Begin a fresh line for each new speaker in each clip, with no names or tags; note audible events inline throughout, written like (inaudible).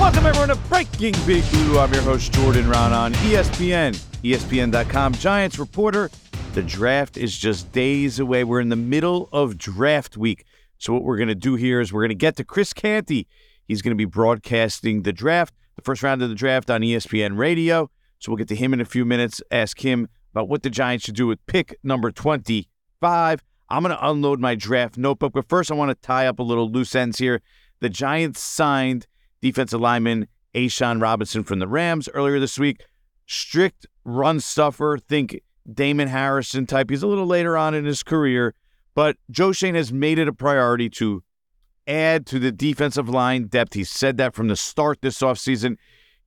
Welcome everyone to Breaking Big Blue. I'm your host Jordan Raanan ESPN, ESPN.com. Giants reporter. The draft is just days away. We're in the middle of draft week. So what we're going to do here is we're going to get to Chris Canty. He's going to be broadcasting the draft, the first round of the draft on ESPN Radio. So we'll get to him in a few minutes. Ask him about what the Giants should do with pick number 25. I'm going to unload my draft notebook, but first I want to tie up a little loose ends here. The Giants signed defensive lineman A'Shawn Robinson from the Rams earlier this week. Strict run stuffer, think Damon Harrison type. He's a little later on in his career, but Joe Schoen has made it a priority to add to the defensive line depth. He said that from the start this offseason.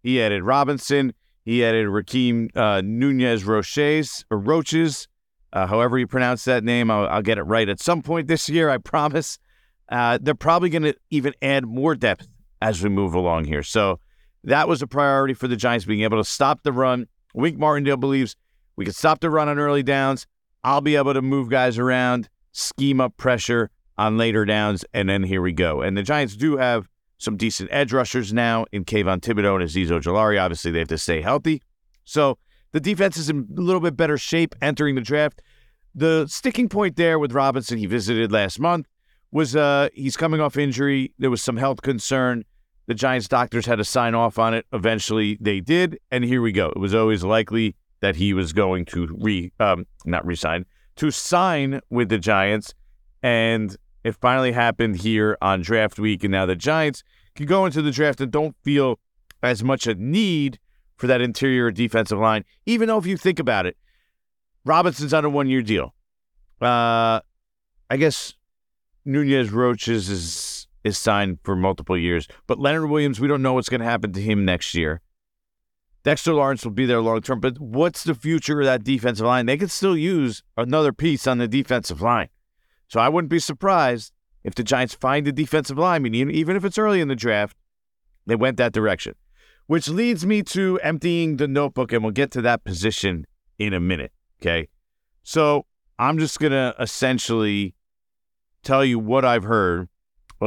He added Robinson. He added Rakeem uh, Nunez Roches or Roaches, uh, however you pronounce that name. I'll, I'll get it right at some point this year, I promise. Uh, they're probably going to even add more depth as we move along here. So that was a priority for the Giants, being able to stop the run. Wink Martindale believes we can stop the run on early downs. I'll be able to move guys around, scheme up pressure on later downs, and then here we go. And the Giants do have some decent edge rushers now in Kayvon Thibodeaux and Azeez Ojulari. Obviously, they have to stay healthy. So the defense is in a little bit better shape entering the draft. The sticking point there with Robinson, he visited last month, was uh, he's coming off injury. There was some health concern. The Giants doctors had to sign off on it. Eventually, they did, and here we go. It was always likely that he was going to re, um, not resign, to sign with the Giants, and it finally happened here on draft week. And now the Giants can go into the draft and don't feel as much a need for that interior defensive line. Even though, if you think about it, Robinson's on a one-year deal. Uh, I guess Nunez Roaches is signed for multiple years. But Leonard Williams, we don't know what's going to happen to him next year. Dexter Lawrence will be there long term, but what's the future of that defensive line? They could still use another piece on the defensive line. So I wouldn't be surprised if the Giants find a defensive lineman, even if it's early in the draft, they went that direction. Which leads me to emptying the notebook, and we'll get to that position in a minute. Okay. So I'm just going to essentially tell you what I've heard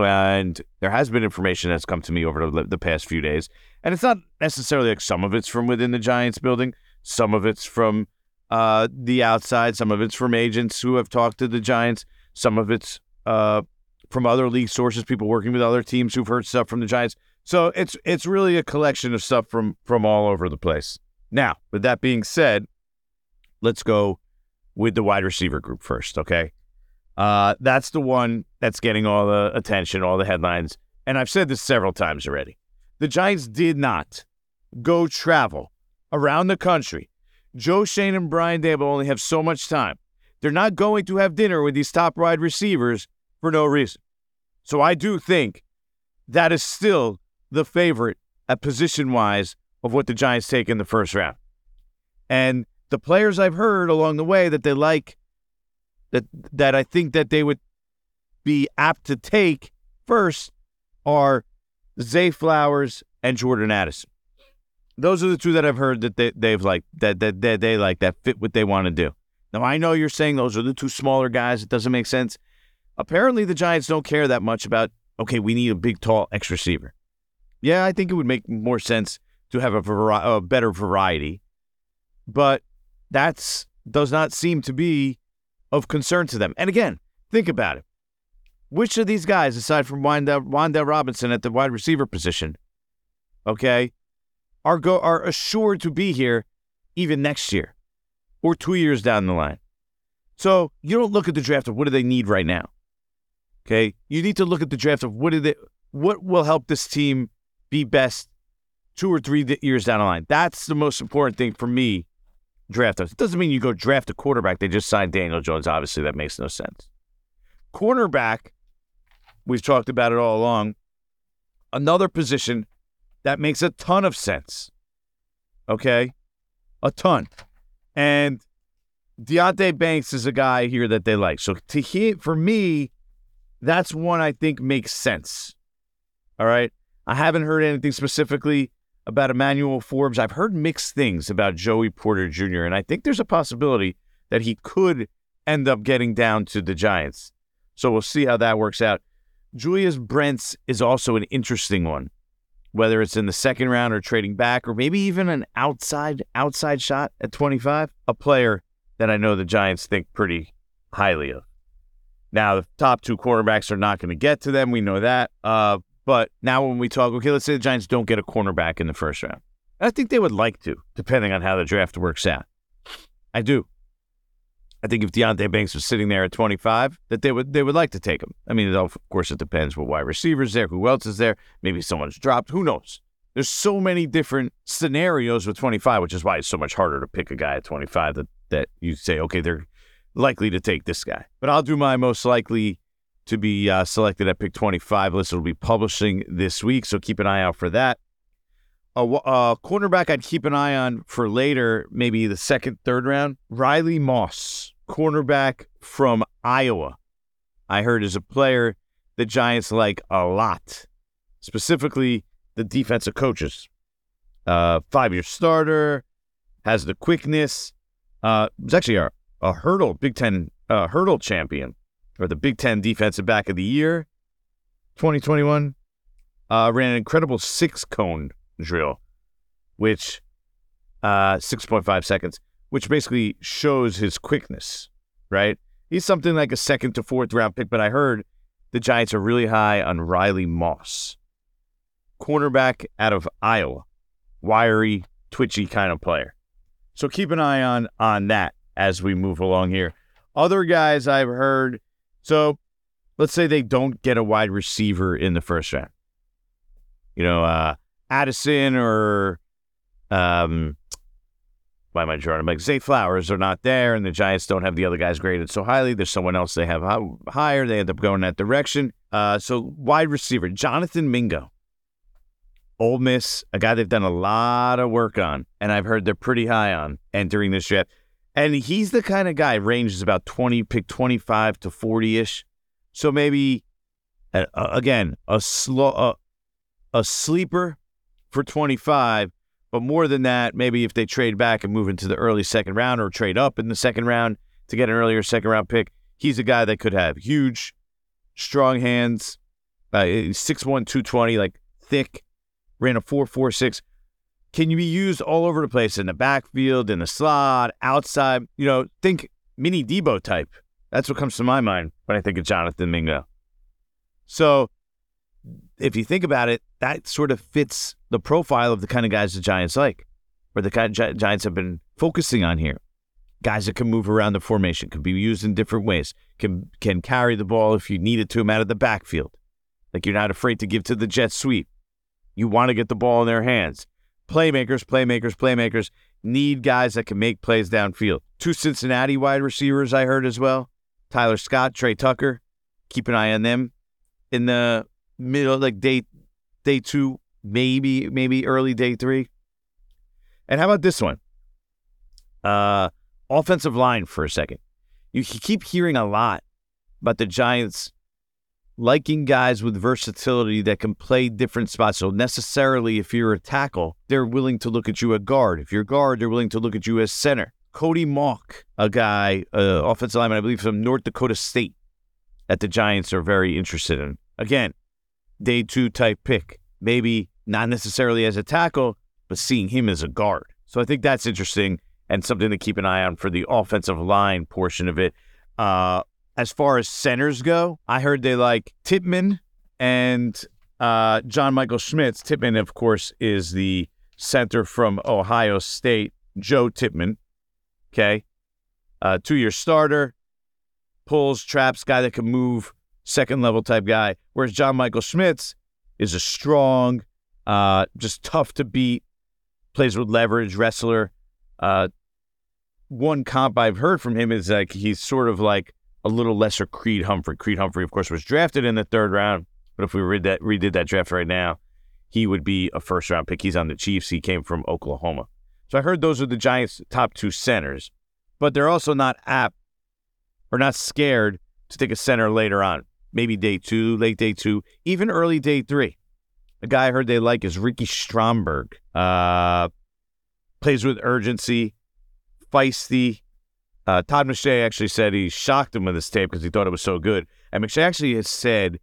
and there has been information that's come to me over the, the past few days. And it's not necessarily like some of it's from within the Giants building, some of it's from uh, the outside, some of it's from agents who have talked to the Giants, some of it's uh, from other league sources, people working with other teams who've heard stuff from the Giants. So it's it's really a collection of stuff from from all over the place. Now, with that being said, let's go with the wide receiver group first, okay? Uh, that's the one that's getting all the attention, all the headlines. And I've said this several times already. The Giants did not go travel around the country. Joe Schoen and Brian Daboll only have so much time. They're not going to have dinner with these top wide receivers for no reason. So I do think that is still the favorite at position wise of what the Giants take in the first round. And the players I've heard along the way that they like that that I think that they would be apt to take first are Zay Flowers and Jordan Addison. Those are the two that I've heard that they, they've like that, that that they like that fit what they want to do. Now I know you're saying those are the two smaller guys. It doesn't make sense. Apparently the Giants don't care that much about okay, we need a big, tall X receiver. Yeah, I think it would make more sense to have a, vari- a better variety, but that's does not seem to be of concern to them. And again, think about it. Which of these guys, aside from Wan'Dale, Wan'Dale Robinson at the wide receiver position, okay, are go are assured to be here even next year or two years down the line? So you don't look at the draft of what do they need right now. Okay, you need to look at the draft of what do they what will help this team be best two or three years down the line. That's the most important thing for me draft us. It doesn't mean you go draft a quarterback. They just signed Daniel Jones. Obviously, that makes no sense. Cornerback, we've talked about it all along. Another position that makes a ton of sense. Okay? A ton. And Deonte Banks is a guy here that they like. So to hear for me, that's one I think makes sense. All right. I haven't heard anything specifically about Emmanuel Forbes. I've heard mixed things about Joey Porter Jr., and I think there's a possibility that he could end up getting down to the Giants. So we'll see how that works out. Julius Brents is also an interesting one, whether it's in the second round or trading back, or maybe even an outside outside shot at 25. A player that I know the Giants think pretty highly of. Now the top two quarterbacks are not going to get to them. We know that. Uh, but now when we talk, okay, let's say the Giants don't get a cornerback in the first round. I think they would like to, depending on how the draft works out. I do. I think if Deonte Banks was sitting there at 25, that they would they would like to take him. I mean, of course, it depends what wide receivers there, who else is there. Maybe someone's dropped. Who knows? There's so many different scenarios with 25, which is why it's so much harder to pick a guy at 25 that that you say, okay, they're likely to take this guy. But I'll do my most likely to be uh, selected at pick 25 list. It'll be publishing this week, so keep an eye out for that. A, a cornerback I'd keep an eye on for later, maybe the second, third round. Riley Moss, cornerback from Iowa. I heard is a player the Giants like a lot, specifically the defensive coaches. Uh, five year starter, has the quickness. Uh, was actually a, a hurdle, Big Ten uh, hurdle champion, or the Big Ten defensive back of the year, 2021. Uh, ran an incredible six cone drill, which uh, 6.5 seconds, which basically shows his quickness, right? He's something like a second to fourth round pick, but I heard the Giants are really high on Riley Moss, cornerback out of Iowa, wiry, twitchy kind of player. So keep an eye on on that as we move along here. Other guys I've heard. So let's say they don't get a wide receiver in the first round. You know, uh, Addison or um, why am I drawing? I'm like Zay Flowers are not there, and the Giants don't have the other guys graded so highly. There's someone else they have higher. They end up going that direction. Uh, so wide receiver Jonathan Mingo, Ole Miss, a guy they've done a lot of work on, and I've heard they're pretty high on entering this draft. And he's the kind of guy ranges about 20, pick 25 to 40 ish. So maybe, uh, again, a slow, uh, a sleeper for 25. But more than that, maybe if they trade back and move into the early second round or trade up in the second round to get an earlier second round pick, he's a guy that could have huge, strong hands, uh, 6'1, 220, like thick, ran a 4.46. Can you be used all over the place in the backfield, in the slot, outside? You know, think mini Deebo type. That's what comes to my mind when I think of Jonathan Mingo. So if you think about it, that sort of fits the profile of the kind of guys the Giants like, or the kind of Giants have been focusing on here. Guys that can move around the formation, can be used in different ways, can can carry the ball if you need it to them out of the backfield. Like you're not afraid to give to the jet sweep. You want to get the ball in their hands. Playmakers, playmakers, playmakers need guys that can make plays downfield. Two Cincinnati wide receivers I heard as well. Tyler Scott, Tre Tucker. Keep an eye on them in the middle, like day day two, maybe maybe early day three. And how about this one? Uh, offensive line for a second. You keep hearing a lot about the Giants liking guys with versatility that can play different spots. So necessarily, if you're a tackle, they're willing to look at you at guard. If you're guard, they're willing to look at you as center. Cody Mauch, a guy, uh, offensive lineman, I believe from North Dakota State, that the Giants are very interested in. Again, day two type pick. Maybe not necessarily as a tackle, but seeing him as a guard. So I think that's interesting and something to keep an eye on for the offensive line portion of it. Uh, as far as centers go, I heard they like Tippmann and uh, John Michael Schmitz. Tippmann, of course, is the center from Ohio State, Joe Tippmann. Okay. Uh, two year starter, pulls, traps, guy that can move second level type guy. Whereas John Michael Schmitz is a strong, uh, just tough to beat, plays with leverage, wrestler. Uh, one comp I've heard from him is like he's sort of like a little lesser Creed Humphrey. Creed Humphrey, of course, was drafted in the third round, but if we read that redid that draft right now, he would be a first round pick. He's on the Chiefs. He came from Oklahoma. So I heard those are the Giants' top two centers, but they're also not apt or not scared to take a center later on. Maybe day two, late day two, even early day three. A guy I heard they like is Ricky Stromberg. Uh, plays with urgency, feisty. Uh, Todd McShay actually said he shocked him with this tape because he thought it was so good. And McShay actually has said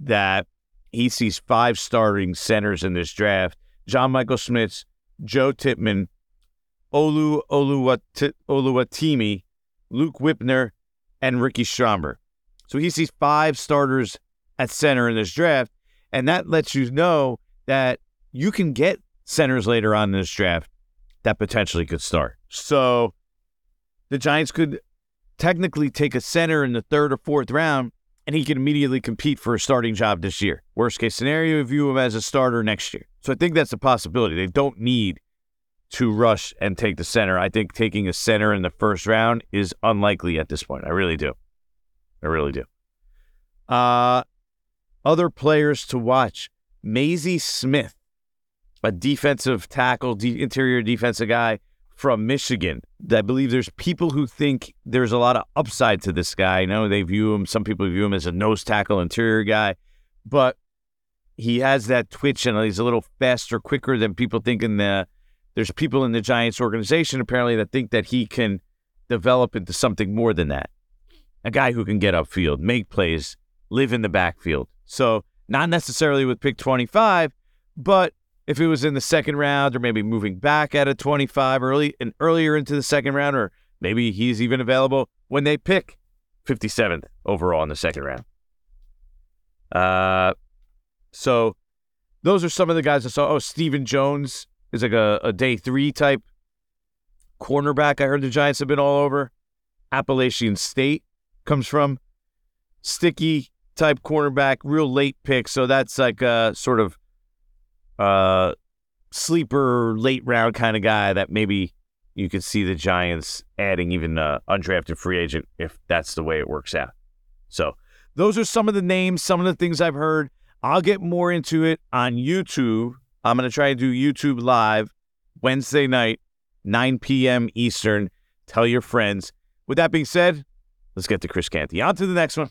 that he sees five starting centers in this draft John Michael Schmitz, Joe Tippmann, Olu Oluwat- Oluwatimi, Luke Wypler, and Ricky Stromberg. So he sees five starters at center in this draft. And that lets you know that you can get centers later on in this draft that potentially could start. So the Giants could technically take a center in the third or fourth round and he could immediately compete for a starting job this year. Worst case scenario, view him as a starter next year. So I think that's a possibility. They don't need to rush and take the center. I think taking a center in the first round is unlikely at this point. I really do. I really do. Uh, other players to watch Mazi Smith, a defensive tackle, de- interior defensive guy from Michigan. I believe there's people who think there's a lot of upside to this guy. I know they view him, some people view him as a nose tackle interior guy, but he has that twitch and he's a little faster, quicker than people think in the there's people in the Giants organization apparently that think that he can develop into something more than that. A guy who can get upfield, make plays, live in the backfield. So, not necessarily with pick 25, but if it was in the second round or maybe moving back at a 25 early and earlier into the second round, or maybe he's even available when they pick 57th overall in the second round. Uh, so those are some of the guys I saw. Oh, Stephen Jones is like a, a day three type cornerback. I heard the Giants have been all over. Appalachian State comes from sticky type cornerback, real late pick. So that's like a sort of uh sleeper late round kind of guy that maybe you could see the Giants adding even an undrafted free agent if that's the way it works out. So those are some of the names, some of the things I've heard. I'll get more into it on YouTube I'm going to try and do YouTube live Wednesday night, 9 p.m. Eastern. Tell your friends. With that being said, let's get to Chris Canty. On to the next one.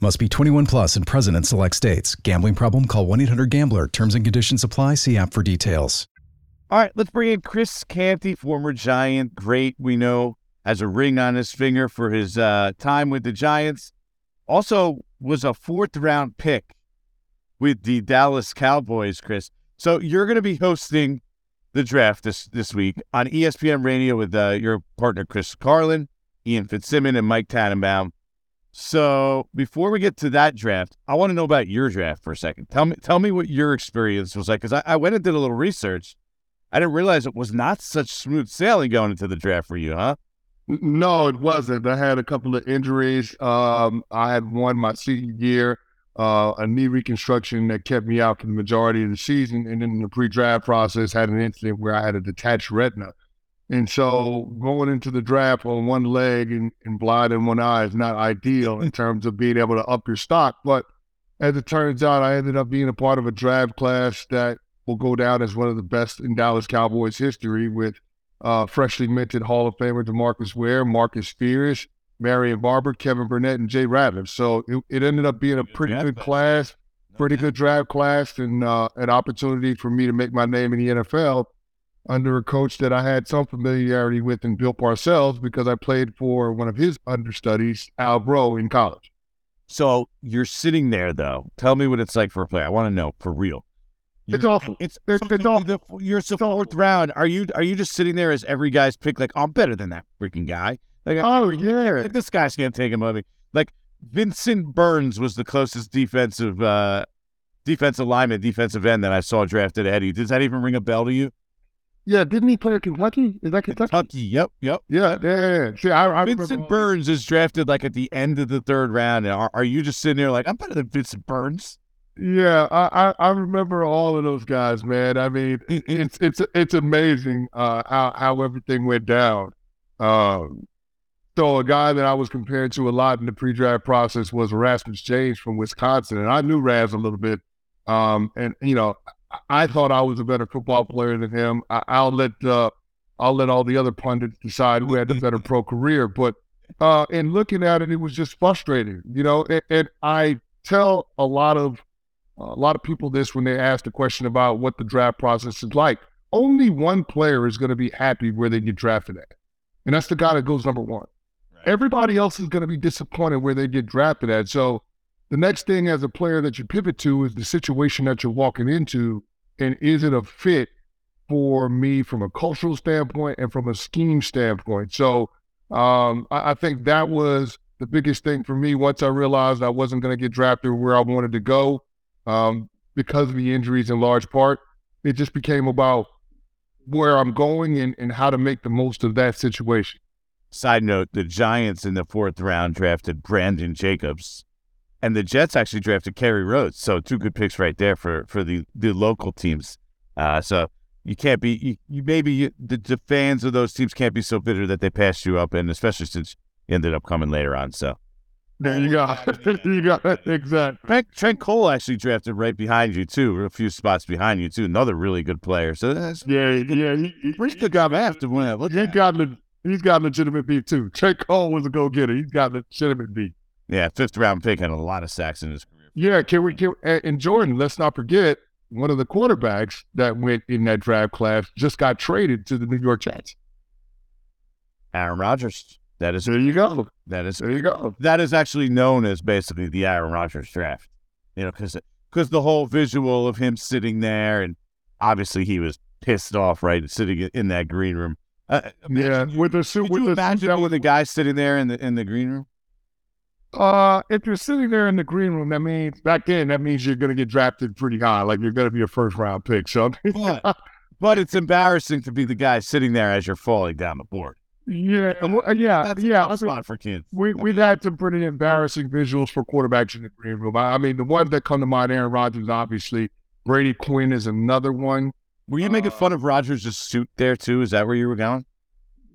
Must be 21 plus and present in select states. Gambling problem? Call 1 800 GAMBLER. Terms and conditions apply. See app for details.
All right, let's bring in Chris Canty, former Giant, great. We know has a ring on his finger for his uh, time with the Giants. Also was a fourth round pick with the Dallas Cowboys. Chris, so you're going to be hosting the draft this this week on ESPN Radio with uh, your partner Chris Carlin, Ian Fitzsimmons, and Mike Tannenbaum. So before we get to that draft, I want to know about your draft for a second. Tell me, tell me what your experience was like, because I, I, went and did a little research. I didn't realize it was not such smooth sailing going into the draft for you, huh?
No, it wasn't. I had a couple of injuries. Um, I had one my senior year, uh, a knee reconstruction that kept me out for the majority of the season, and then in the pre-draft process, had an incident where I had a detached retina. And so going into the draft on one leg and, and blind in one eye is not ideal in (laughs) terms of being able to up your stock. But as it turns out, I ended up being a part of a draft class that will go down as one of the best in Dallas Cowboys history with uh, freshly minted Hall of Famer DeMarcus Ware, Marcus Spears, Marion Barber, Kevin Burnett, and Jay Ratliff. So it, it ended up being a pretty good class, pretty good draft class, and uh, an opportunity for me to make my name in the NFL under a coach that I had some familiarity with in Bill Parcells because I played for one of his understudies, Al Groh, in college.
So you're sitting there though. Tell me what it's like for a player. I want to know for real.
You're, it's awful.
It's it's, it's awful. You're the fourth round. Are you are you just sitting there as every guy's pick? Like I'm better than that freaking guy. Like
oh (laughs) yeah,
this guy's gonna take him me. Like Vincent Burns was the closest defensive uh defensive lineman, defensive end that I saw drafted. Eddie, does that even ring a bell to you?
Yeah, didn't he play at Kentucky? Is that Kentucky?
Kentucky, yep, yep.
Yeah, yeah, yeah. See, I, I
Vincent Burns is drafted like at the end of the third round. Are, are you just sitting there like, I'm better than Vincent Burns?
Yeah, I, I, I remember all of those guys, man. I mean, (laughs) it's it's it's amazing uh, how how everything went down. Um, so a guy that I was compared to a lot in the pre-draft process was Erasmus James from Wisconsin, and I knew Raz a little bit. Um, and you know, I thought I was a better football player than him. I, will let uh, I'll let all the other pundits decide who had the better pro career. But uh, in looking at it, it was just frustrating, you know. And, and I tell a lot of a lot of people this when they ask the question about what the draft process is like. Only one player is going to be happy where they get drafted at, and that's the guy that goes number one. Right. Everybody else is going to be disappointed where they get drafted at. So the next thing as a player that you pivot to is the situation that you're walking into and is it a fit for me from a cultural standpoint and from a scheme standpoint. So um, I, I, think that was the biggest thing for me once I realized I wasn't going to get drafted where I wanted to go um, because of the injuries in large part. It just became about where I'm going and, and how to make the most of that situation.
Side note, the Giants in the fourth round drafted Brandon Jacobs and the Jets actually drafted Kerry Rhodes. So two good picks right there for for the the local teams. Uh, so you can't be you, you maybe you, the, the, fans of those teams can't be so bitter that they passed you up, and especially since you ended up coming later on. So
there you go, (laughs) you got it exactly.
Trent, Trent, Cole actually drafted right behind you too, a few spots behind you too. Another really good player. So that's
yeah, yeah, he,
pretty good guy after when
Look, he got he's got legitimate beat too. Trent Cole was a go getter. He's got legitimate beat.
Yeah, fifth round pick had a lot of sacks in his career.
Yeah, can we? Can, and Jordan, let's not forget one of the quarterbacks that went in that draft class just got traded to the New York Jets.
Aaron Rodgers. That is
there. You go.
That is
there. You go.
That is actually known as basically the Aaron Rodgers draft. You know, because because the whole visual of him sitting there, and obviously he was pissed off, right, sitting in that green room.
Uh, yeah, with the suit. With
you
the
imagine with the guy sitting there in the in the green room?
Uh, if you're sitting there in the green room, that means back then that means you're going to get drafted pretty high, like you're going to be a first round pick. So, (laughs)
but, but it's embarrassing to be the guy sitting there as you're falling down the board.
Yeah, yeah,
That's
yeah.
That's a for kids.
We we've had some pretty embarrassing visuals for quarterbacks in the green room. I, I mean, the ones that come to mind, Aaron Rodgers, obviously. Brady Quinn is another one.
Were you making uh, fun of Rodgers' suit there too? Is that where you were going?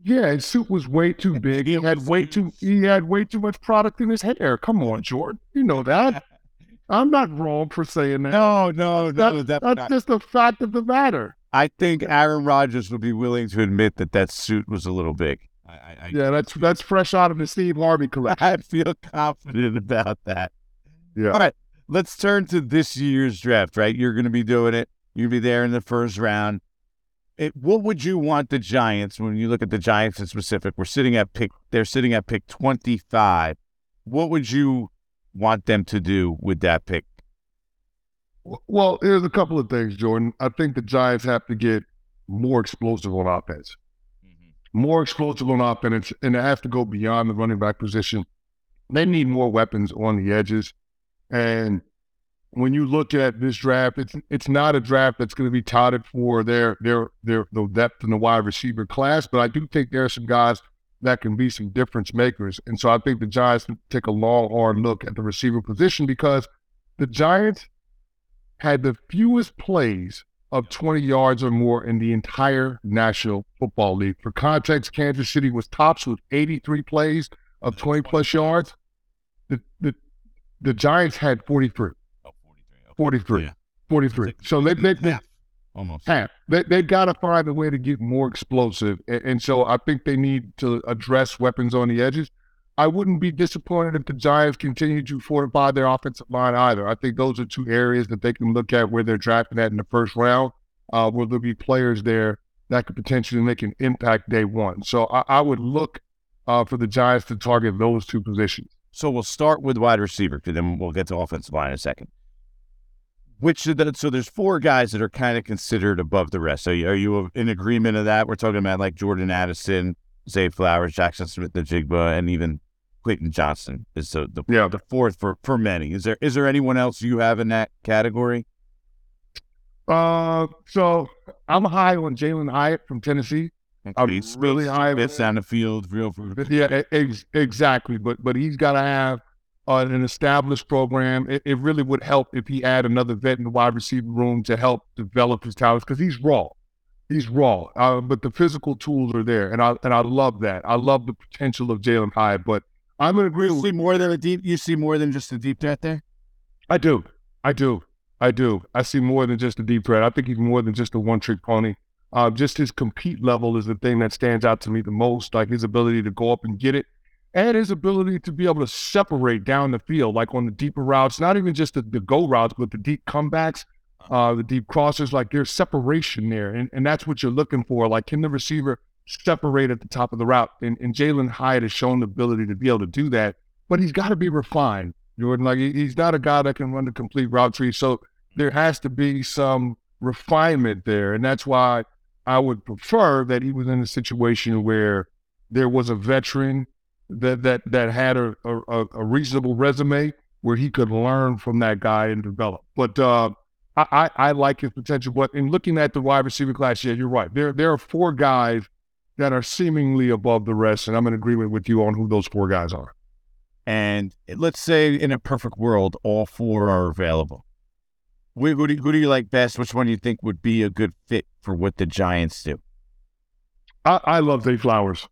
Yeah, his suit was way too big. He had way too he had way too much product in his hair. Come on, Jordan. You know that. (laughs) I'm not wrong for saying that.
No, no, no.
That, that's not. just the fact of the matter.
I think Aaron Rodgers would be willing to admit that that suit was a little big. I,
I, yeah, that's that's fresh out of the Steve Harvey collection. (laughs)
I feel confident about that.
Yeah.
All right, let's turn to this year's draft. Right, you're going to be doing it. You'll be there in the first round it, what would you want the Giants when you look at the Giants in specific? We're sitting at pick. They're sitting at pick twenty five. What would you want them to do with that pick?
Well, there's a couple of things, Jordan. I think the Giants have to get more explosive on offense, mm-hmm. more explosive on offense, and they have to go beyond the running back position. They need more weapons on the edges, and when you look at this draft, it's it's not a draft that's going to be touted for their their their the depth in the wide receiver class, but I do think there are some guys that can be some difference makers, and so I think the Giants take a long hard look at the receiver position because the Giants had the fewest plays of 20 yards or more in the entire National Football League. For context, Kansas City was tops with 83 plays of 20 plus yards. The the the Giants had 43. 43. Yeah. 43. So they, they, they
half. Almost.
Half. They, they got to find a way to get more explosive. And, and, so I think they need to address weapons on the edges. I wouldn't be disappointed if the Giants continue to fortify their offensive line either. I think those are two areas that they can look at where they're drafting at in the first round, uh, where there'll be players there that could potentially make an impact day one. So I, I would look uh, for the Giants to target those two positions.
So we'll start with wide receiver, because then we'll get to offensive line in a second. Which the, so there's four guys that are kind of considered above the rest. So are you in agreement of that? We're talking about like Jordan Addison, Zay Flowers, Jackson Smith-Njigba, and even Clayton Johnson is the the, yeah. the fourth for for many. Is there is there anyone else you have in that category?
Uh, so I'm high on Jalin Hyatt from Tennessee. I'm
he's really high. Bits down the field, real.
Yeah, ex- exactly. But but he's got to have uh, an established program. It, it, really would help if he had another vet in the wide receiver room to help develop his talents because he's raw. He's raw, uh, but the physical tools are there, and I and I love that. I love the potential of Jalin Hyatt, but I'm gonna agree.
You see more than a deep. You see more than just a deep threat there.
I do. I do. I do. I see more than just a deep threat. I think he's more than just a one trick pony. Uh, just his compete level is the thing that stands out to me the most. Like his ability to go up and get it, and his ability to be able to separate down the field, like on the deeper routes, not even just the, the go routes, but the deep comebacks, uh, the deep crossers. Like there's separation there, and, and that's what you're looking for. Like can the receiver separate at the top of the route? And, and Jalin Hyatt has shown the ability to be able to do that, but he's got to be refined. Jordan, like he's not a guy that can run the complete route tree. So there has to be some refinement there, and that's why I would prefer that he was in a situation where there was a veteran that that that had a, a, a reasonable resume where he could learn from that guy and develop. But uh, I, I, I like his potential. But in looking at the wide receiver class, yeah, you're right. There there are four guys that are seemingly above the rest, and I'm in agreement with you on who those four guys are.
And let's say in a perfect world, all four are available. Who, who, do, who do you like best? Which one do you think would be a good fit for what the Giants do?
I, I love Zay Flowers.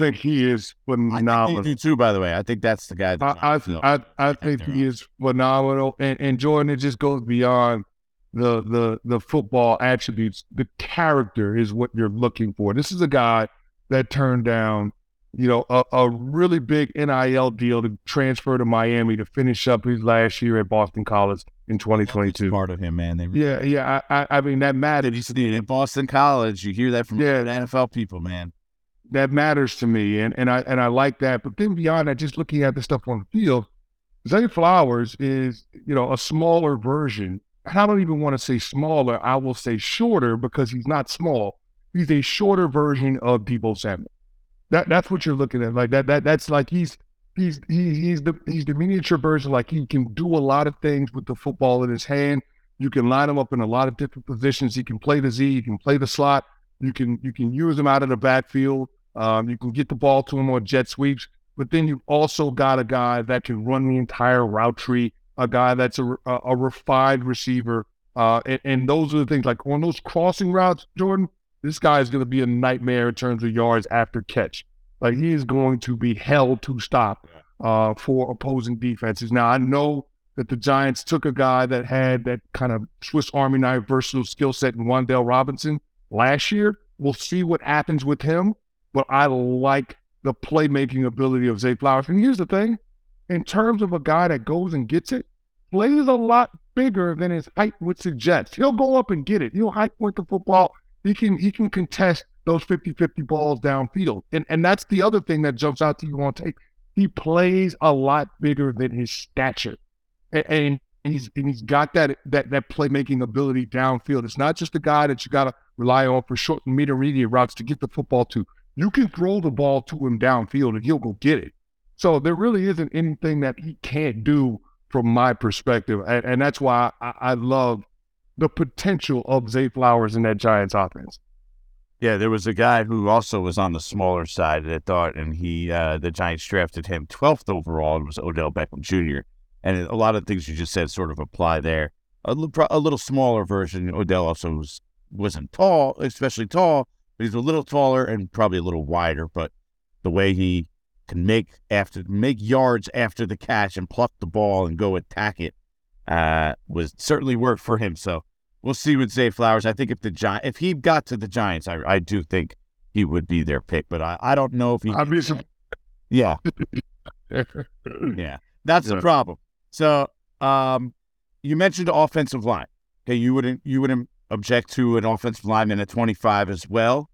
Think he is phenomenal?
I do too, by the way. I think that's the guy.
That I, I, I, I think he is phenomenal. And, and Jordan, it just goes beyond the the the football attributes. The character is what you're looking for. This is a guy that turned down you know, a, a, really big NIL deal to transfer to Miami to finish up his last year at Boston College in 2022.
Part of him, man. They
yeah, yeah. I, I, mean, that matters.
He's at Boston College. You hear that from yeah. NFL people, man.
That matters to me, and and I and I like that. But then beyond that, just looking at the stuff on the field, Zay Flowers is you know a smaller version. And I don't even want to say smaller. I will say shorter because he's not small. He's a shorter version of Deebo Samuel. That that's what you're looking at. Like that that that's like he's he's he, he's the he's the miniature version. Like he can do a lot of things with the football in his hand. You can line him up in a lot of different positions. He can play the Z. You can play the slot. You can you can use him out of the backfield. Um, you can get the ball to him on jet sweeps. But then you've also got a guy that can run the entire route tree. A guy that's a a, a refined receiver. Uh, and, and those are the things like on those crossing routes, Jordan this guy is going to be a nightmare in terms of yards after catch. Like he is going to be held to stop uh, for opposing defenses. Now I know that the Giants took a guy that had that kind of Swiss Army knife versatile skill set in Wan'Dale Robinson last year. We'll see what happens with him, but I like the playmaking ability of Zay Flowers. And here's the thing: in terms of a guy that goes and gets it, plays a lot bigger than his height would suggest. He'll go up and get it. He'll high point the football he can he can contest those 50-50 balls downfield. And and that's the other thing that jumps out to you on tape. He plays a lot bigger than his stature. And, and he's and he's got that that that playmaking ability downfield. It's not just a guy that you gotta rely on for short and intermediate routes to get the football to. You can throw the ball to him downfield and he'll go get it. So there really isn't anything that he can't do from my perspective. And, and that's why I, I love the potential of Zay Flowers in that Giants offense.
Yeah, there was a guy who also was on the smaller side that thought, and he uh, the Giants drafted him 12th overall. It was Odell Beckham Jr. And a lot of things you just said sort of apply there. A, a little smaller version. Odell also was wasn't tall, especially tall, but he's a little taller and probably a little wider. But the way he can make after make yards after the catch and pluck the ball and go attack it uh, was certainly worked for him. So we'll see with Zay Flowers. I think if the Gi- if he got to the Giants, I, I do think he would be their pick. But I, I don't know if he.
Obviously.
Yeah. (laughs) yeah, that's yeah. the problem. So, um, you mentioned offensive line. Okay, you wouldn't you wouldn't object to an offensive lineman at 25 as well.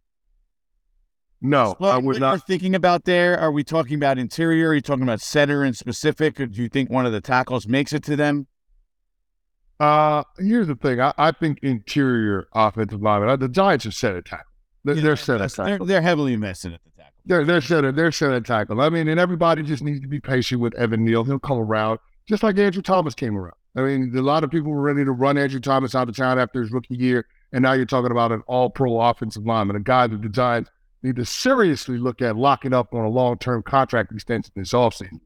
No,
well,
I would not.
Thinking about there, are we talking about interior? Are you talking about center in specific? Or do you think one of the tackles makes it to them?
Uh, here's the thing. I, I think interior offensive lineman. The Giants are center tackle. They're, yeah, they're center tackle.
They're, they're, heavily invested at the tackle.
They're they're center. They're center tackle. I mean, and everybody just needs to be patient with Evan Neal. He'll come around just like Andrew Thomas came around. I mean, a lot of people were ready to run Andrew Thomas out of town after his rookie year, and now you're talking about an All-Pro offensive lineman, a guy that the Giants need to seriously look at locking up on a long-term contract extension this offseason.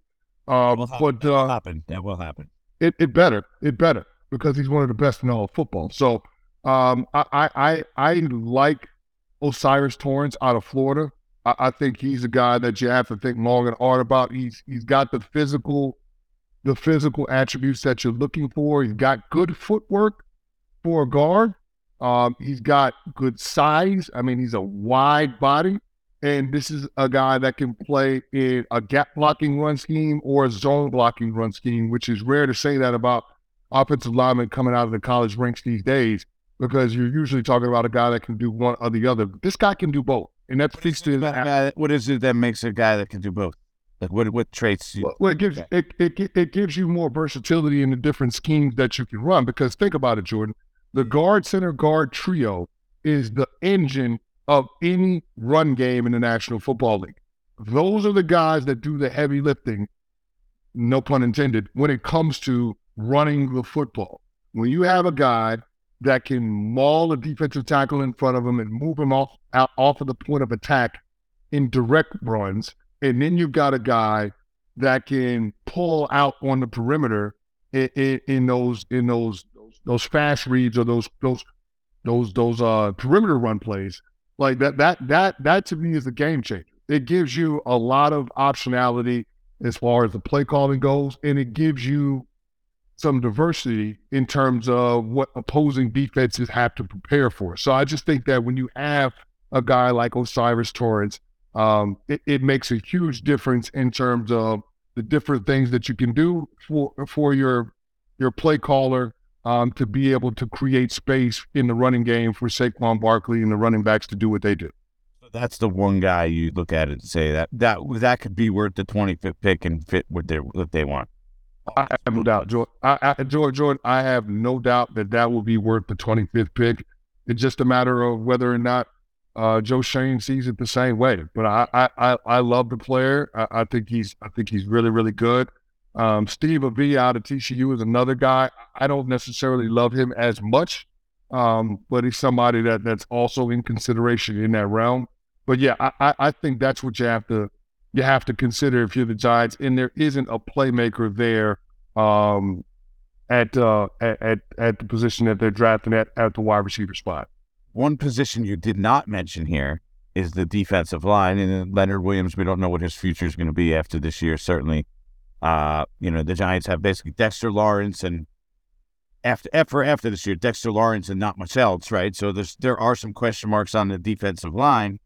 Uh, will but that will uh, happen. That will happen.
It it better. It better because he's one of the best in all of football. So um, I, I I like O'Cyrus Torrence out of Florida. I, I, think he's a guy that you have to think long and hard about. He's he's got the physical the physical attributes that you're looking for. He's got good footwork for a guard. Um, he's got good size. I mean, he's a wide body. And this is a guy that can play in a gap blocking run scheme or a zone blocking run scheme, which is rare to say that about offensive linemen coming out of the college ranks these days because you're usually talking about a guy that can do one or the other. This guy can do both. And that speaks to
that. What is it that makes a guy that can do both? Like what what traits?
You, well, it gives it, it it gives you more versatility in the different schemes that you can run. Because think about it, Jordan, the mm-hmm. guard center guard trio is the engine of any run game in the National Football League. Those are the guys that do the heavy lifting, no pun intended, when it comes to running the football. When you have a guy that can maul a defensive tackle in front of him and move him off out off of the point of attack in direct runs and then you've got a guy that can pull out on the perimeter in, in, in those in those those fast reads or those those those those uh perimeter run plays. Like that that that that to me is a game changer. It gives you a lot of optionality as far as the play calling goes, and it gives you some diversity in terms of what opposing defenses have to prepare for. So I just think that when you have a guy like O'Cyrus Torrence um, it, it, makes a huge difference in terms of the different things that you can do for for your your play caller um, to be able to create space in the running game for Saquon Barkley and the running backs to do what they do.
That's the one guy you look at and say that that that could be worth the 25th pick and fit what they what they want.
I have no doubt, George. I, I, Jordan. I have no doubt that that will be worth the 25th pick. It's just a matter of whether or not uh, Joe Schoen sees it the same way. But I I, I love the player. I, I, think he's I think he's really really good. Um, Steve Avila out of TCU is another guy. I don't necessarily love him as much, um, but he's somebody that that's also in consideration in that realm. But yeah, I, I think that's what you have to you have to consider if you're the Giants, and there isn't a playmaker there um, at, uh, at at at the position that they're drafting at at the wide receiver spot.
One position you did not mention here is the defensive line. And Leonard Williams, we don't know what his future is going to be after this year. Certainly, uh, you know, the Giants have basically Dexter Lawrence and after after after this year, Dexter Lawrence and not much else, right? So there's there are some question marks on the defensive line.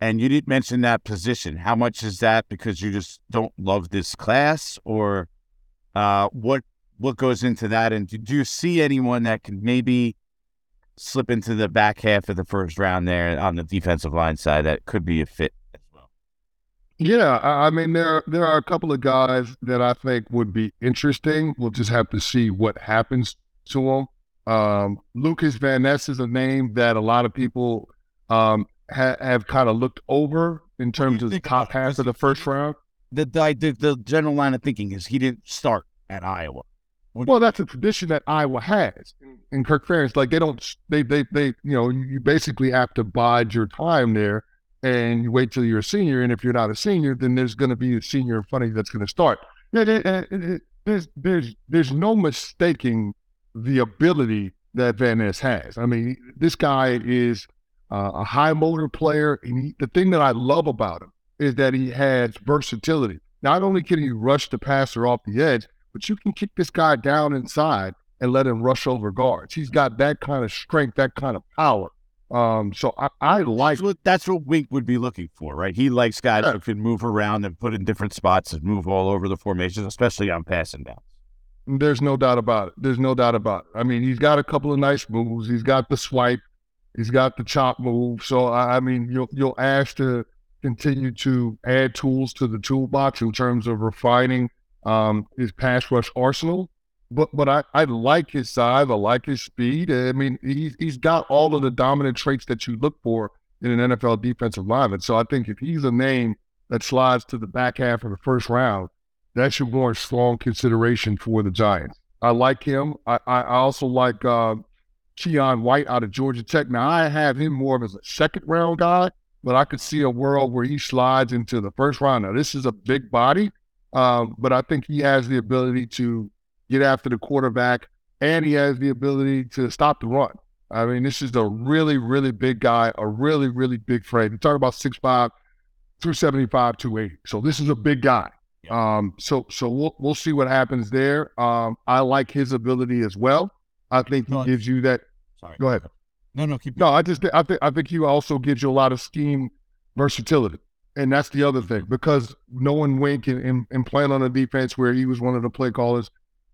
And you didn't mention that position. How much is that because you just don't love this class, or uh, what what goes into that? And do, do you see anyone that can maybe slip into the back half of the first round there on the defensive line side that could be a fit as well.
Yeah, I mean there there are a couple of guys that I think would be interesting. We'll just have to see what happens to them. Um, Lucas Van Ness is a name that a lot of people um, ha- have kind of looked over in terms of the top half of the first round.
The, the the general line of thinking is he didn't start at Iowa.
Well, that's a tradition that Iowa has. In Kirk Ferentz, like they don't, they, they, they, you know, you basically have to bide your time there and you wait till you're a senior. And if you're not a senior, then there's going to be a senior in front of you that's going to start. There's, there's, there's no mistaking the ability that Van Ness has. I mean, this guy is uh, a high motor player. And he, the thing that I love about him is that he has versatility. Not only can he rush the passer off the edge, but you can kick this guy down inside and let him rush over guards. He's got that kind of strength, that kind of power. Um, so I, I like
that's what, that's what Wink would be looking for, right? He likes guys yeah. who can move around and put in different spots and move all over the formations, especially on passing downs.
There's no doubt about it. There's no doubt about it. I mean, he's got a couple of nice moves. He's got the swipe. He's got the chop move. So I mean, you'll you'll ask to continue to add tools to the toolbox in terms of refining um, his pass rush arsenal. But but I, I like his size. I like his speed. I mean, he's he's got all of the dominant traits that you look for in an NFL defensive lineman. So I think if he's a name that slides to the back half of the first round, that should warrant strong consideration for the Giants. I like him. I, I also like uh, Keion White out of Georgia Tech. Now I have him more of as a second round guy, but I could see a world where he slides into the first round. Now this is a big body, um, but I think he has the ability to get after the quarterback, and he has the ability to stop the run. I mean, this is a really, really big guy, a really, really big frame. You talk about 6'5, 275, 280. So this is a big guy. Um, so so we'll we'll see what happens there. Um, I like his ability as well. I think he gives you that.
Sorry.
Go ahead.
No, no, keep.
No, I just I think I think he also gives you a lot of scheme versatility, and that's the other thing because knowing Wink and, and, and playing on a defense where he was one of the play callers,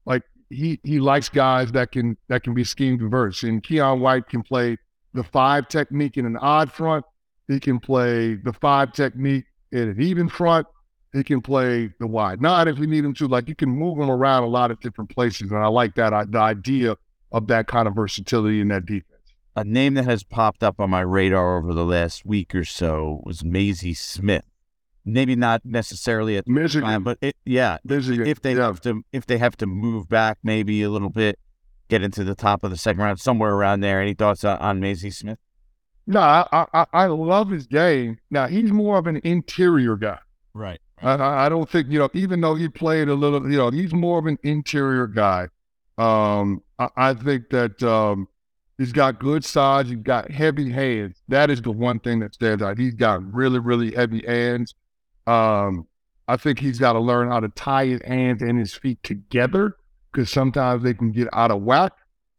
like he he likes guys that can that can be scheme diverse, and Keion White can play the five technique in an odd front. He can play the five technique in an even front. He can play the wide nine if we need him to. Like you can move him around a lot of different places, and I like that uh, the idea of that kind of versatility in that defense.
A name that has popped up on my radar over the last week or so was Mazi Smith. Maybe not necessarily at
Michigan,
time, but it, yeah,
Michigan,
if they
yeah.
have to, if they have to move back maybe a little bit, get into the top of the second round, somewhere around there. Any thoughts on, on Mazi Smith?
No, I, I I love his game. Now he's more of an interior guy.
Right.
I, I don't think you know, even though he played a little, you know, he's more of an interior guy. Um, I, I think that um, he's got good size. He's got heavy hands. That is the one thing that stands out. He's got really, really heavy hands. Um, I think he's got to learn how to tie his hands and his feet together because sometimes they can get out of whack,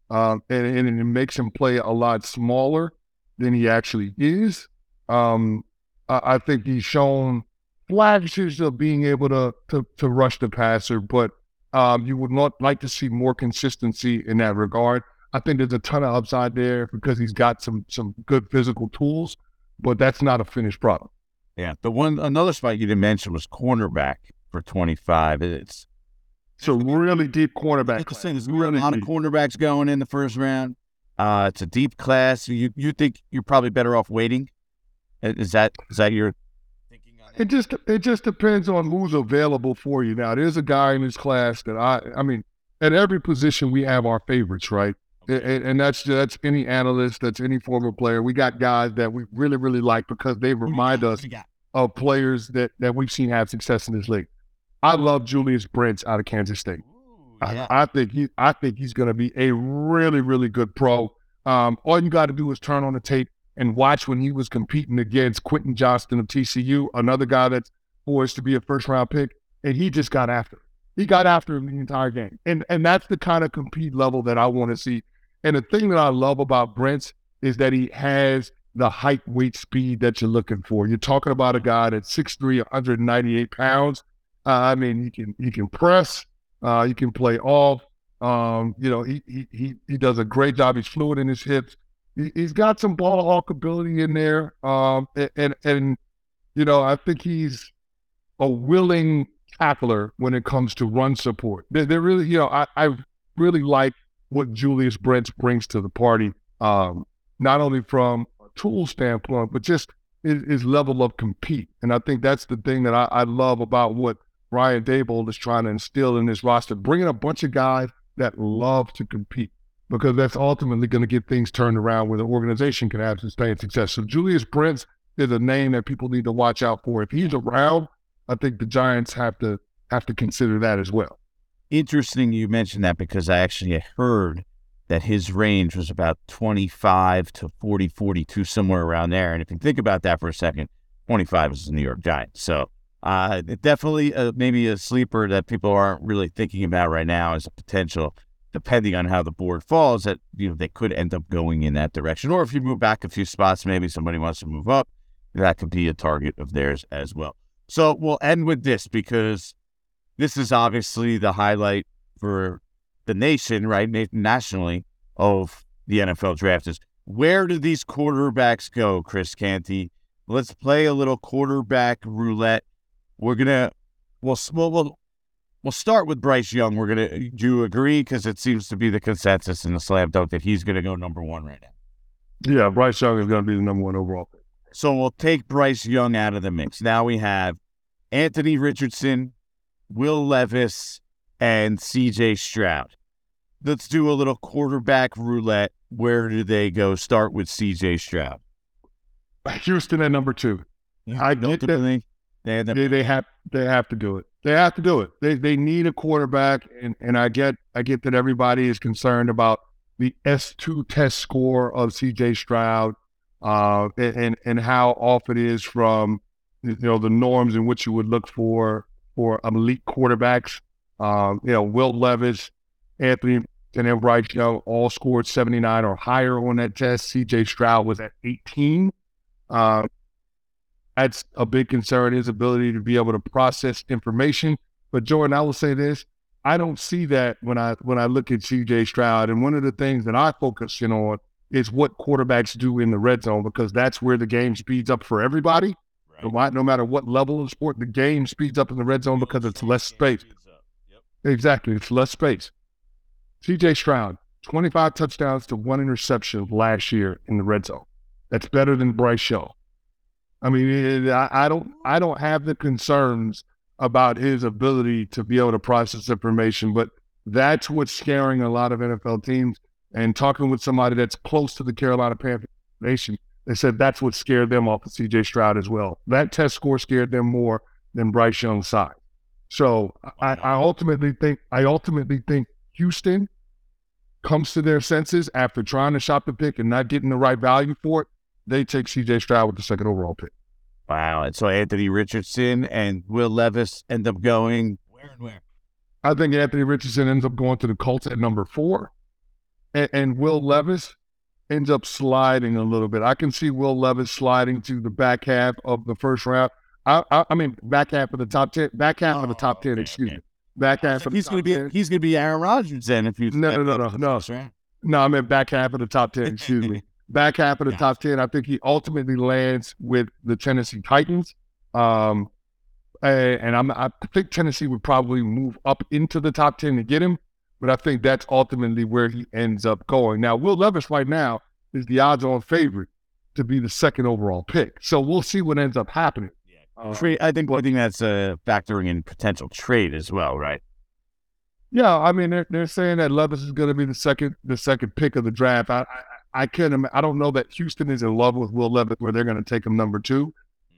um, and, and it makes him play a lot smaller than he actually is. Um, I, I think he's shown flashes of being able to to, to rush the passer, but um, you would not like to see more consistency in that regard. I think there's a ton of upside there because he's got some some good physical tools, but that's not a finished product.
Yeah, the one another spot you didn't mention was cornerback for 25. It's
so really deep cornerback.
There's really a lot deep. of cornerbacks going in the first round. Uh, it's a deep class. You you think you're probably better off waiting? Is that is that your
it just it just depends on who's available for you. Now, there's a guy in this class that I I mean, at every position we have our favorites, right? And, and that's that's any analyst, that's any former player. We got guys that we really really like because they remind us of players that that we've seen have success in this league. I love Julius Brents out of Kansas State.
yeah.
I, I, think he I think he's going to be a really really good pro. Um, all you got to do is turn on the tape and watch when he was competing against Quentin Johnston of TCU, another guy that's poised to be a first round pick, and he just got after him. He got after him the entire game. And and that's the kind of compete level that I want to see. And the thing that I love about Brents is that he has the height, weight, speed that you're looking for. You're talking about a guy that's 6'3", 198 pounds. Uh, I mean, he can he can press, uh, he can play off. Um, you know, he, he he he does a great job. He's fluid in his hips he's got some ball hawk ability in there. Um, and, and, and, you know, I think he's a willing tackler when it comes to run support. They're really, you know, I, I really like what Julius Brents brings to the party, um, not only from a tool standpoint, but just his, his, level of compete. And I think that's the thing that I, I love about what Brian Daboll is trying to instill in his roster, bringing a bunch of guys that love to compete because that's ultimately going to get things turned around where the organization can have sustained success. So Julius Brents is a name that people need to watch out for. If he's around, I think the Giants have to have to consider that as well.
Interesting you mentioned that because I actually heard that his range was about 25 to 40, 42, somewhere around there. And if you think about that for a second, 25 is the New York Giants. So uh, definitely uh, maybe a sleeper that people aren't really thinking about right now as a potential depending on how the board falls, that you know they could end up going in that direction. Or if you move back a few spots, maybe somebody wants to move up, that could be a target of theirs as well. So we'll end with this because this is obviously the highlight for the nation, right, nationally, of the NFL draft. Is where do these quarterbacks go, Chris Canty? Let's play a little quarterback roulette. We're gonna we'll we'll we'll start with Bryce Young. We're gonna do you agree because it seems to be the consensus in the slam dunk that he's gonna go number one right now.
Yeah, Bryce Young is gonna be the number one overall.
So we'll take Bryce Young out of the mix. Now we have Anthony Richardson, Will Levis, and CJ Stroud. Let's do a little quarterback roulette. Where do they go? Start with CJ Stroud.
Houston at number two.
Yeah, I get that.
They, they, they have they have to do it. They have to do it. They they need a quarterback, and, and I get I get that everybody is concerned about the S two test score of C.J. Stroud, uh, and and how off it is from you know the norms in which you would look for for elite quarterbacks. Um, you know, Will Levis, Anthony, and Bryce Young all scored 79 or higher on that test. C.J. Stroud was at 18. Uh, that's a big concern, his ability to be able to process information. But Jordan, I will say this. I don't see that when I when I look at CJ Stroud. And one of the things that I focus in on is what quarterbacks do in the red zone because that's where the game speeds up for everybody. Right. No, matter what level of sport, the game speeds up in the red zone because it's less space. Yep. Exactly, it's less space. CJ Stroud, 25 touchdowns to one interception last year in the red zone. That's better than Bryce Young. I mean, eh, I, I don't I don't have the concerns about his ability to be able to process information, but that's what's scaring a lot of NFL teams. And talking with somebody that's close to the Carolina Panthers nation, they said that's what scared them off of CJ Stroud as well. That test score scared them more than Bryce Young's side. So I, I ultimately think I ultimately think Houston comes to their senses after trying to shop the pick and not getting the right value for it they take CJ Stroud with the second overall pick.
Wow. And so Anthony Richardson and Will Levis end up going where and where?
I think Anthony Richardson ends up going to the Colts at number four. And, and Will Levis ends up sliding a little bit. I can see Will Levis sliding to the back half of the first round. I, I, I mean, back half of the top ten, back half oh, of the top ten. Okay, excuse okay. me, back half.
So he's going to be 10. he's going to be Aaron Rodgers then if you
no no no no no. No, I mean back half of the top ten. Excuse me (laughs) back half of the yeah. top 10. I think he ultimately lands with the Tennessee Titans. Um, and I'm, I think Tennessee would probably move up into the top 10 to get him, but I think that's ultimately where he ends up going. Now, Will Levis right now is the odds on favorite to be the second overall pick. So we'll see what ends up happening.
Uh, trade, I think I think that's uh, factoring in potential trade as well, right?
Yeah, I mean they're, they're saying that Levis is going to be the second the second pick of the draft. I, I can't. I don't know that Houston is in love with Will Levis where they're going to take him number two,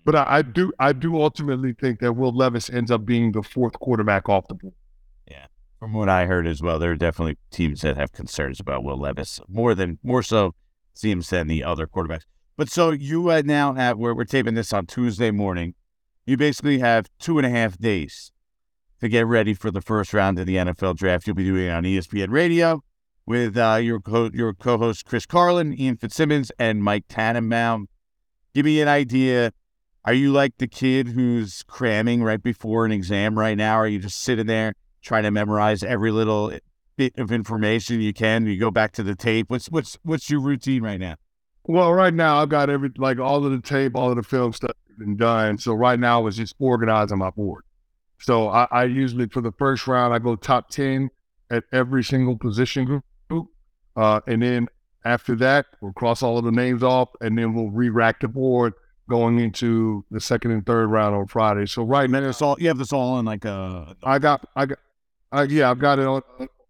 but I, I, do. I do ultimately think that Will Levis ends up being the fourth quarterback off the board.
From what I heard as well, there are definitely teams that have concerns about Will Levis more than more so seems than the other quarterbacks. But so you uh, now have where we're taping this on Tuesday morning. You basically have two and a half days to get ready for the first round of the NFL draft. You'll be doing it on ESPN Radio with uh, your co- your co-host Chris Carlin, Ian Fitzsimmons, and Mike Tannenbaum. Give me an idea. Are you like the kid who's cramming right before an exam right now? Are you just sitting there trying to memorize every little bit of information you can? You go back to the tape. What's what's what's your routine right now?
Well, right now I've got every like all of the tape, all of the film stuff been done. So right now it's just organizing my board. So I, I usually for the first round I go top ten at every single position group uh, and then after that, we'll cross all of the names off, and then we'll re-rack the board going into the second and third round on Friday. So right now,
it's all you have this all in like a.
I got, I got, I, yeah, I've got it on.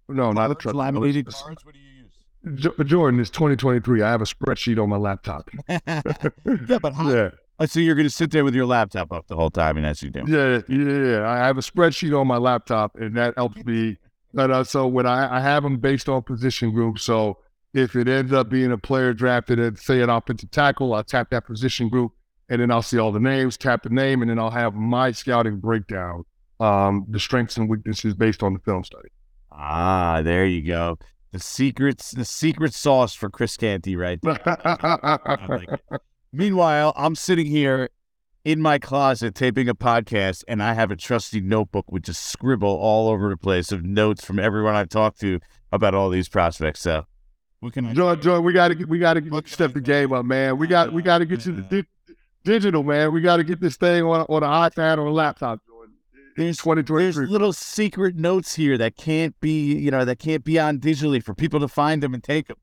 No, not a truck.
Laminated cards. What do you
use? Jordan, it's 2023. I have a spreadsheet on my laptop. (laughs)
yeah, but how, (laughs) yeah. I see you're going to sit there with your laptop up the whole time, and as you do.
Yeah, yeah, yeah. I have a spreadsheet on my laptop, and that helps me but uh, so when I, I have them based on position group, so if it ends up being a player drafted at say an offensive tackle, I'll tap that position group, and then I'll see all the names, tap the name, and then I'll have my scouting breakdown, um, the strengths and weaknesses based on the film study.
Ah, there you go. The secrets, the secret sauce for Chris Canty, right? like (laughs) Meanwhile, I'm sitting here in my closet taping a podcast, and I have a trusty notebook with just scribble all over the place of notes from everyone I've talked to about all these prospects. So,
what can I? Joy, Joy, we got to we got to step the game up, man. We got we got to get you the di- digital, man. We got to get this thing on on an iPad or a laptop.
There's, there's little secret notes here that can't be, you know, that can't be on digitally for people to find them and take them.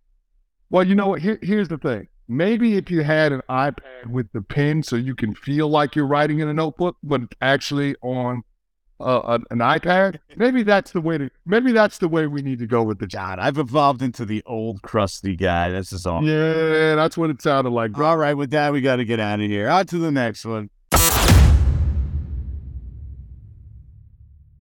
Well, you know what? Here, here's the thing. Maybe if you had an iPad with the pen, so you can feel like you're writing in a notebook, but actually on uh, an iPad. Maybe that's the way to. Maybe that's the way we need to go with the
John. I've evolved into the old crusty guy. This is all.
Yeah, that's what it sounded like.
All right, with that, we got to get out of here. On to the next one.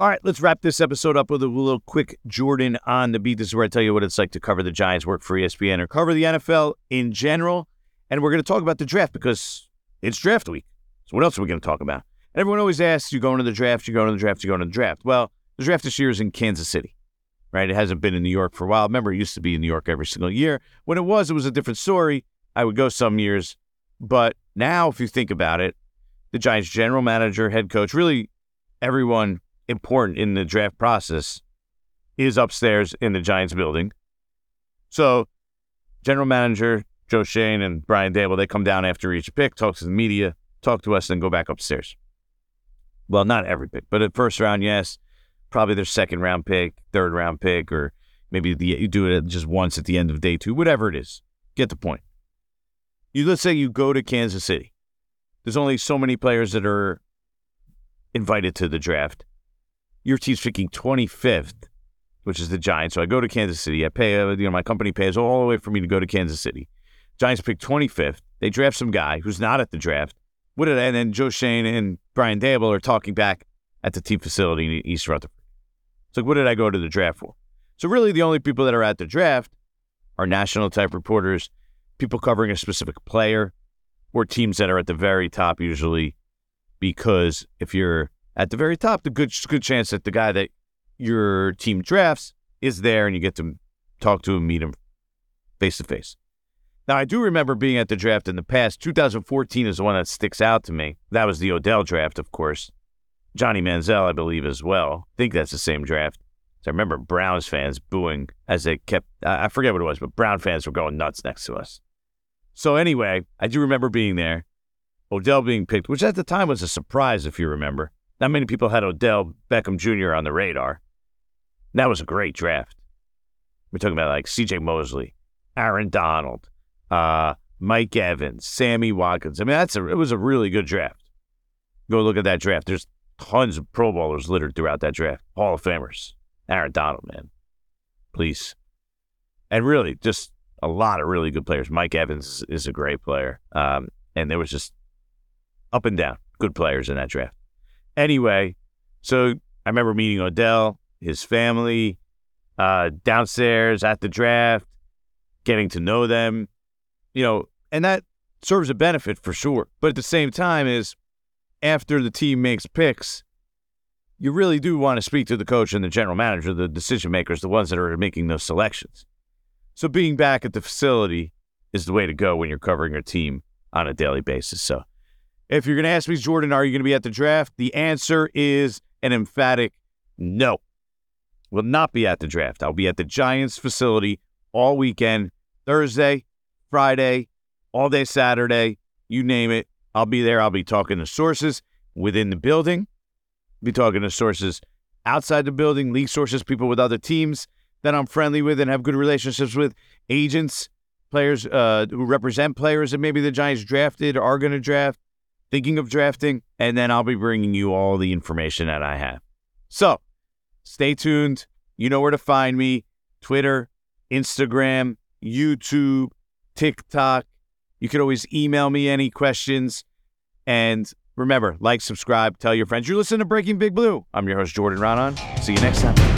All right, let's wrap this episode up with a little quick Jordan on the beat. This is where I tell you what it's like to cover the Giants, work for ESPN, or cover the NFL in general. And we're going to talk about the draft because it's draft week. So, what else are we going to talk about? And Everyone always asks, you going to the draft, you going to the draft, you going to the draft. Well, the draft this year is in Kansas City, right? It hasn't been in New York for a while. Remember, it used to be in New York every single year. When it was, it was a different story. I would go some years. But now, if you think about it, the Giants general manager, head coach, really everyone important in the draft process is upstairs in the Giants building. So, general manager Joe Schoen and Brian Daboll, they come down after each pick, talk to the media, talk to us, and go back upstairs. Well, not every pick, but at first round, yes, probably their second round pick, third round pick, or maybe the, you do it just once at the end of day two, whatever it is. Get the point. You let's say you go to Kansas City. There's only so many players that are invited to the draft your team's picking 25th, which is the Giants. So I go to Kansas City. I pay, you know, my company pays all the way for me to go to Kansas City. Giants pick 25th. They draft some guy who's not at the draft. What did I, and then Joe Schoen and Brian Daboll are talking back at the team facility in East Rutherford. It's like, what did I go to the draft for? So really, the only people that are at the draft are national type reporters, people covering a specific player, or teams that are at the very top usually. Because if you're at the very top, the good good chance that the guy that your team drafts is there, and you get to talk to him, meet him face to face. Now, I do remember being at the draft in the past. 2014 is the one that sticks out to me. That was the Odell draft, of course. Johnny Manziel, I believe, as well. I think that's the same draft. So I remember Browns fans booing as they kept, I forget what it was, but Brown fans were going nuts next to us. So anyway, I do remember being there. Odell being picked, which at the time was a surprise, if you remember. Not many people had Odell Beckham Jr. on the radar. That was a great draft. We're talking about like C.J. Mosley, Aaron Donald, uh, Mike Evans, Sammy Watkins. I mean, that's a it was a really good draft. Go look at that draft. There's tons of Pro Bowlers littered throughout that draft. Hall of Famers. Aaron Donald, man, please. And really, just a lot of really good players. Mike Evans is a great player, um, and there was just up and down good players in that draft. Anyway, so I remember meeting Odell, his family, uh, downstairs at the draft, getting to know them, you know, and that serves a benefit for sure. But at the same time, is after the team makes picks, you really do want to speak to the coach and the general manager, the decision makers, the ones that are making those selections. So being back at the facility is the way to go when you're covering your team on a daily basis. So If you're going to ask me, Jordan, are you going to be at the draft? The answer is an emphatic no. Will not be at the draft. I'll be at the Giants facility all weekend, Thursday, Friday, all day Saturday, you name it. I'll be there. I'll be talking to sources within the building, I'll be talking to sources outside the building, league sources, people with other teams that I'm friendly with and have good relationships with, agents, players uh, who represent players that maybe the Giants drafted or are going to draft, thinking of drafting, and then I'll be bringing you all the information that I have. So stay tuned. You know where to find me Twitter, Instagram, YouTube, TikTok. You could always email me any questions. And remember, like, subscribe, tell your friends. You're listening to Breaking Big Blue. I'm your host, Jordan Raanan. See you next time.